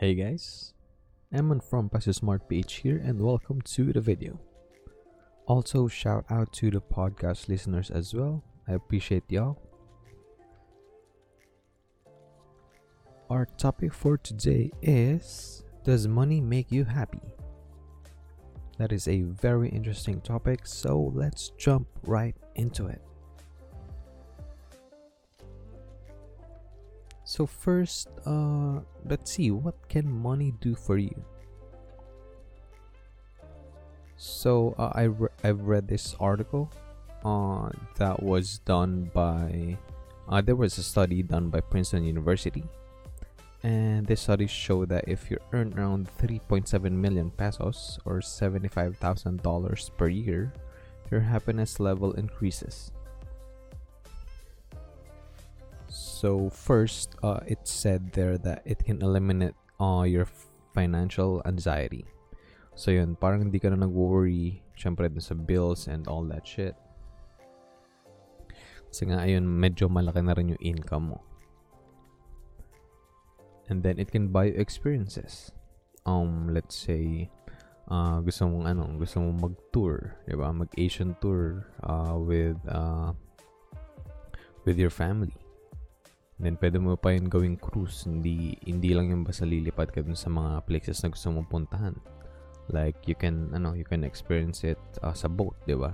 Hey guys, Eman from Pastor Smart here and welcome to the video. Also, shout out to the podcast listeners as well. I appreciate y'all. Our topic for today is Does money make you happy? That is a very interesting topic, so let's jump right into it. So first, uh, let's see what can money do for you. So uh, I re- I've read this article, uh, that was done by, uh, there was a study done by Princeton University, and this study showed that if you earn around 3.7 million pesos or $75,000 per year, your happiness level increases. So first, uh, it said there that it can eliminate uh, your financial anxiety. So yun, parang hindi ka na nag-worry, syempre sa bills and all that shit. Kasi nga, ayun, medyo malaki na rin yung income mo. And then, it can buy you experiences. Um, let's say, uh, gusto mong ano, gusto mong mag-tour, di? Mag-Asian tour uh, with, uh, with your family then, pwede mo pa yun gawing cruise. Hindi, hindi lang yung basta lilipad ka dun sa mga places na gusto mong puntahan. Like, you can, ano, you can experience it uh, sa boat, di ba?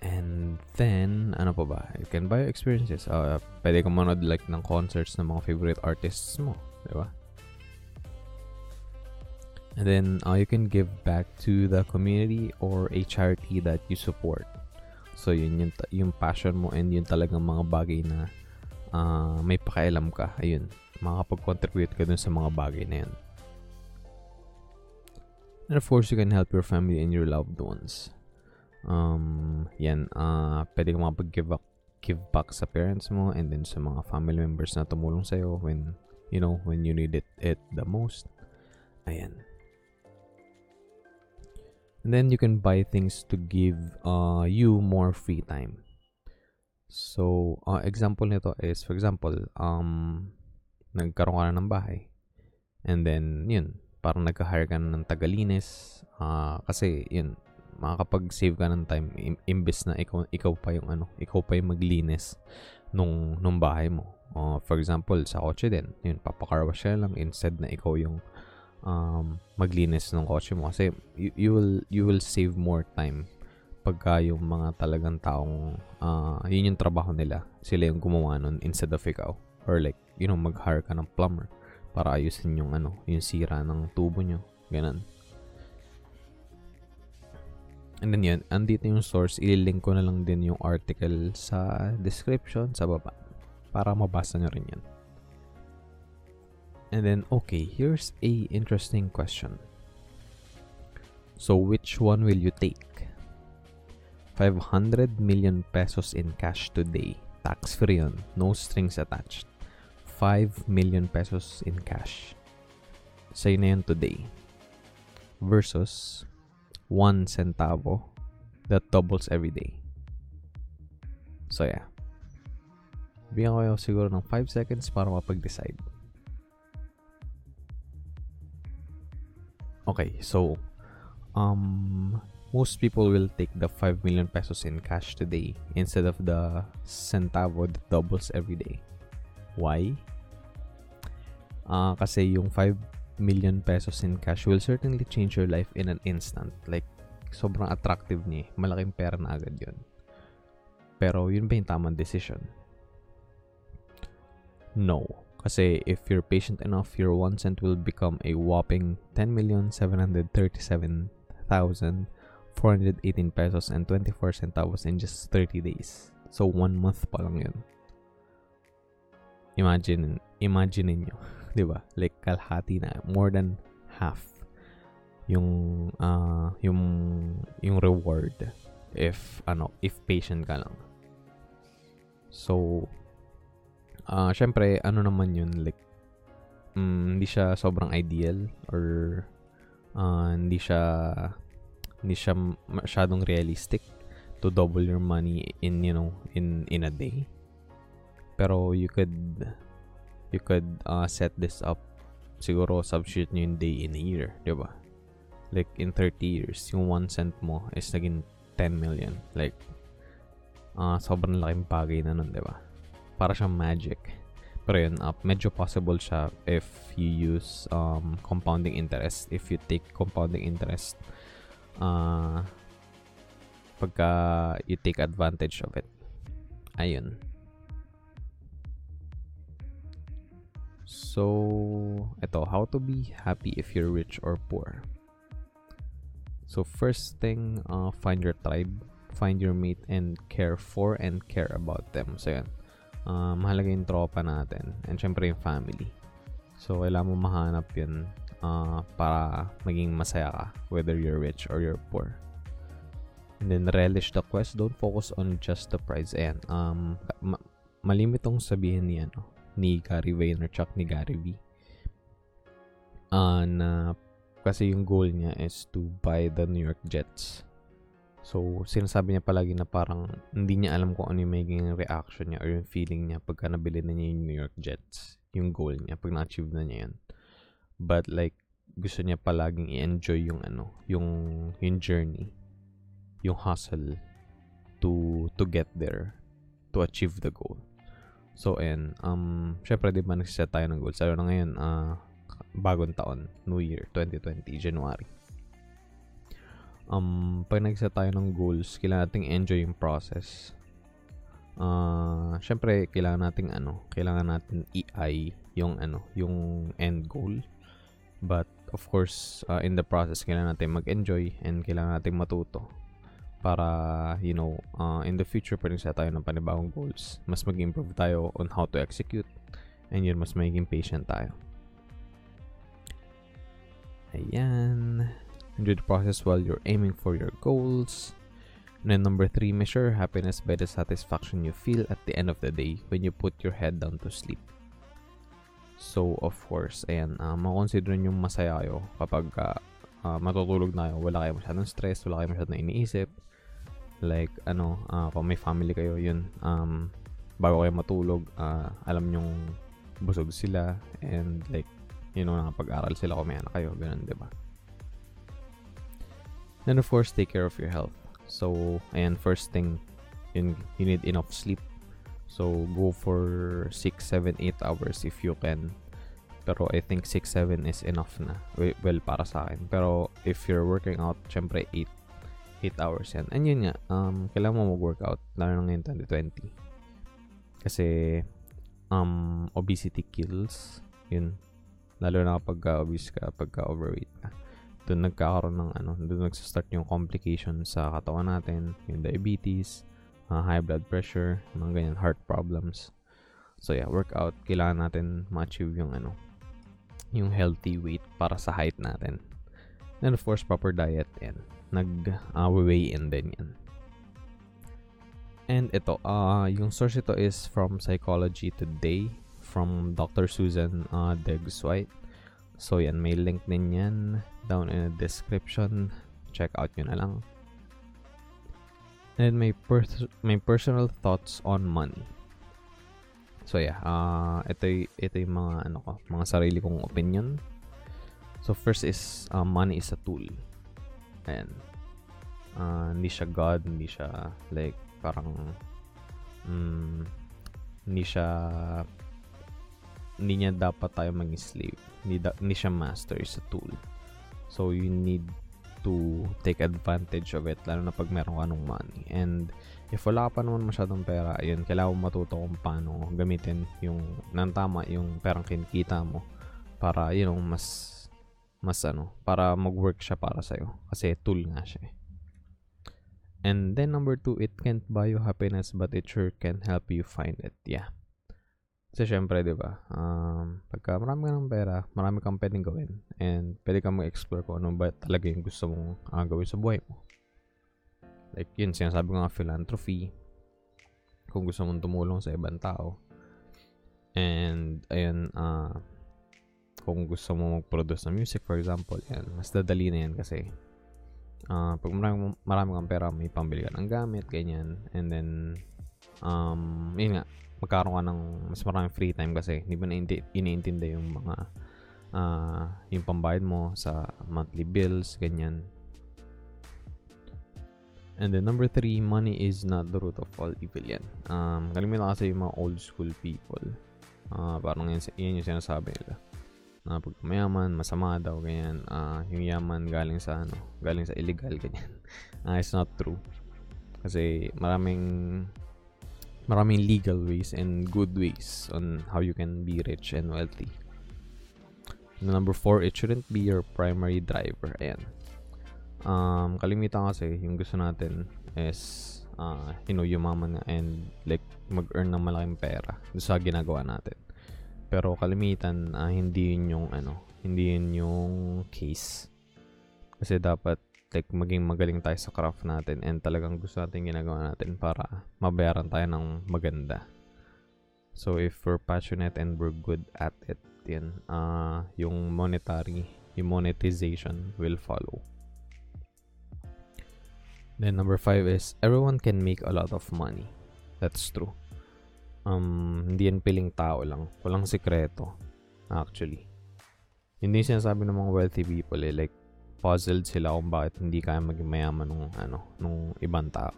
And then, ano pa ba? You can buy experiences. Uh, pwede ka manood like ng concerts ng mga favorite artists mo, di ba? And then, uh, you can give back to the community or a charity that you support. So, yun yung, yung passion mo and yun talagang mga bagay na uh, may pakialam ka, ayun, makakapag-contribute ka dun sa mga bagay na yun. And of course, you can help your family and your loved ones. Um, yan, uh, pwede ka makapag-give back, give back sa parents mo and then sa mga family members na tumulong sa'yo when, you know, when you need it, it the most. Ayan. And then you can buy things to give uh, you more free time. So, uh, example nito is, for example, um, nagkaroon ka na ng bahay. And then, yun, parang nagka-hire ka na ng tagalinis. Uh, kasi, yun, makakapag-save ka ng time im- imbes na ikaw, ikaw pa yung ano, ikaw pa yung maglinis nung, nung bahay mo. Uh, for example, sa kotse din, yun, papakarwash ka lang instead na ikaw yung um, maglinis ng kotse mo. Kasi, you, you will, you will save more time pagka yung mga talagang taong uh, yun yung trabaho nila sila yung gumawa nun instead of ikaw. Or like you know mag-hire ka ng plumber para ayusin yung ano yung sira ng tubo nyo ganun. And then yun andito yung source ililink ko na lang din yung article sa description sa baba para mabasa nyo rin yan and then okay here's a interesting question. So which one will you take 500 million pesos in cash today. Tax-free yun. No strings attached. 5 million pesos in cash. Sa'yo na yun today. Versus 1 centavo that doubles every day. So yeah. Bigyan ko kayo siguro ng 5 seconds para mapag-decide. Okay, so um most people will take the 5 million pesos in cash today instead of the centavo that doubles every day. Why? Uh, kasi yung 5 million pesos in cash will certainly change your life in an instant. Like, sobrang attractive niya. Malaking pera na agad yun. Pero, yun ba yung tamang decision? No. Kasi if you're patient enough, your 1 cent will become a whopping 10,737,000 418 pesos and 24 centavos in just 30 days. So, one month pa lang yun. Imagine, imagine niyo, 'di ba? Like kalahati na, more than half yung uh, yung yung reward if ano, if patient ka lang. So, uh, syempre, ano naman yun, like, mm, hindi siya sobrang ideal or uh, hindi siya hindi siya masyadong realistic to double your money in you know in in a day pero you could you could uh, set this up siguro substitute nyo yung day in a year, di ba? Like, in 30 years, yung 1 cent mo is naging 10 million. Like, uh, sobrang laking bagay na nun, di ba? Para siyang magic. Pero yun, uh, medyo possible siya if you use um, compounding interest. If you take compounding interest, uh, pagka you take advantage of it. Ayun. So, ito, how to be happy if you're rich or poor. So, first thing, uh, find your tribe, find your mate, and care for and care about them. So, yan. Uh, mahalaga yung tropa natin. And syempre yung family. So, kailangan mo mahanap yun uh, para maging masaya ka, whether you're rich or you're poor. And then, relish the quest. Don't focus on just the prize. Ayan. Um, ma- malimit tong sabihin ni, ano, ni Gary Vaynerchuk, ni Gary V. Uh, na kasi yung goal niya is to buy the New York Jets. So, sinasabi niya palagi na parang hindi niya alam kung ano yung magiging reaction niya or yung feeling niya pagka nabili na niya yung New York Jets. Yung goal niya, pag na-achieve na niya yan. But like, gusto niya palaging i-enjoy yung ano, yung, yung journey, yung hustle to, to get there, to achieve the goal. So, and, um, syempre, di ba, nagsiset tayo ng goals. Lalo na ngayon, uh, bagong taon, New Year, 2020, January. Um, pag nagset tayo ng goals, kailangan nating enjoy yung process. Uh, syempre, kailangan nating ano, kailangan natin i yung ano, yung end goal. But, of course, uh, in the process, kailangan natin mag-enjoy and kailangan natin matuto para, you know, uh, in the future, pwede set tayo ng panibagong goals. Mas mag-improve tayo on how to execute and yun, mas magiging patient tayo. Ayan. Enjoy the process while you're aiming for your goals. And then number three, measure happiness by the satisfaction you feel at the end of the day when you put your head down to sleep. So, of course, ayan, uh, makonsider yung masaya kayo kapag uh, uh, matutulog na kayo. Wala kayo masyadong stress, wala kayo masyadong iniisip. Like, ano, uh, kung may family kayo, yun, um, bago kayo matulog, uh, alam nyong busog sila and like, you know, nakapag-aral sila kung may anak kayo, ganun, di ba? Then, of course, take care of your health. So, ayan, first thing, yun, you need enough sleep. So, go for 6, 7, 8 hours if you can. Pero I think 6, 7 is enough na. Well, para sa akin. Pero if you're working out, syempre 8, 8 hours yan. And yun nga, um, kailangan mo mag-workout. Lalo na ngayon 2020. Kasi, um, obesity kills. Yun. Lalo na kapag uh, obese ka, pagka overweight ka. Doon nagkakaroon ng ano, doon nagsa-start yung complications sa katawan natin, yung diabetes, uh, high blood pressure, mga ganyan, heart problems. So yeah, workout, kailangan natin ma-achieve yung ano, yung healthy weight para sa height natin. And of course, proper diet and nag-weigh uh, in din yan. And ito, uh, yung source ito is from Psychology Today from Dr. Susan uh, Deggs White. So yan, may link din yan down in the description. Check out nyo na lang. And may, per- may personal thoughts on money. So yeah, uh, ito, ito yung mga, ano ko, mga sarili kong opinion. So first is, uh, money is a tool. Ayan. Uh, hindi siya God, hindi siya like parang um, hindi siya hindi niya dapat tayo maging slave. Hindi, da, hindi siya master, is a tool. So, you need to take advantage of it, lalo na pag meron ka ng money. And, if wala ka pa naman masyadong pera, yun, kailangan mo matuto kung paano gamitin yung, nang tama, yung perang kinikita mo para, you know, mas, mas ano, para mag-work siya para sa'yo. Kasi tool nga siya eh. And then number two, it can't buy you happiness but it sure can help you find it. Yeah. Kasi syempre, di ba, um, pagka marami ka ng pera, marami kang pwedeng gawin. And pwede kang mag-explore kung ano ba talaga yung gusto mong uh, gawin sa buhay mo. Like yun, sinasabi ko nga philanthropy. Kung gusto mong tumulong sa ibang tao. And, ayun, uh, kung gusto mo mag-produce ng music, for example, yan, mas dadali na yan kasi uh, pag marami, marami kang pera, may pambili ka ng gamit, ganyan. And then, um, yun nga, magkaroon ka ng mas maraming free time kasi hindi mo na iniintindi yung mga ah yung pambayad mo sa monthly bills, ganyan. And then number three, money is not the root of all evil yan. Um, kalimitan kasi yung mga old school people. Ah, parang yan, yan yung sinasabi nila. Na pag mayaman, masama daw, ganyan. Ah, yung yaman galing sa ano, galing sa illegal, ganyan. Ah, it's not true. Kasi maraming maraming legal ways and good ways on how you can be rich and wealthy. And number four, it shouldn't be your primary driver. Ayan. Um, kalimitan kasi yung gusto natin is uh, you know, yumaman and like mag-earn ng malaking pera sa ginagawa natin. Pero kalimitan uh, hindi yun yung ano, hindi yun yung case. Kasi dapat like maging magaling tayo sa craft natin and talagang gusto natin ginagawa natin para mabayaran tayo ng maganda. So if we're passionate and we're good at it, yan, uh, yung monetary, yung monetization will follow. Then number five is everyone can make a lot of money. That's true. Um, hindi yan piling tao lang. Walang sikreto. Actually. Hindi sinasabi ng mga wealthy people eh. Like, puzzled sila kung bakit hindi kaya maging mayaman nung, ano, nung ibang tao.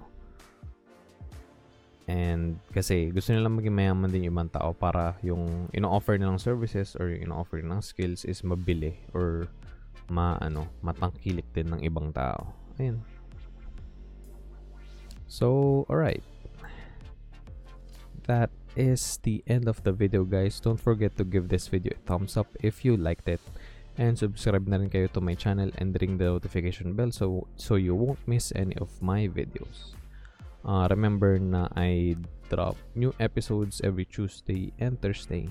And kasi gusto nilang maging mayaman din yung ibang tao para yung ino-offer nilang services or yung ino-offer nilang skills is mabili or ma ano, matangkilik din ng ibang tao. Ayun. So, alright. That is the end of the video guys. Don't forget to give this video a thumbs up if you liked it. And subscribe na rin kayo to my channel and ring the notification bell so, so you won't miss any of my videos. Uh, remember na I drop new episodes every Tuesday and Thursday.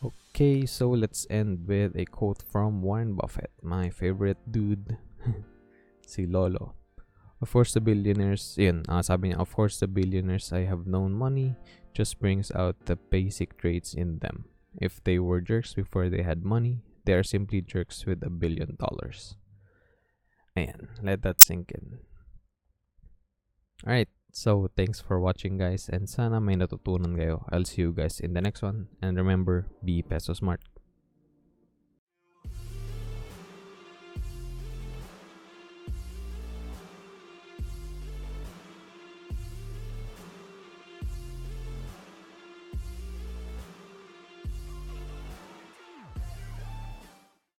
Okay, so let's end with a quote from Warren Buffett, my favorite dude, si Lolo. Of course, the billionaires, yun, uh, sabi niya, of course, the billionaires I have known money just brings out the basic traits in them. If they were jerks before they had money, they are simply jerks with a billion dollars. Ayan, let that sink in. Alright, so thanks for watching guys and sana may natutunan kayo. I'll see you guys in the next one. And remember, be peso smart.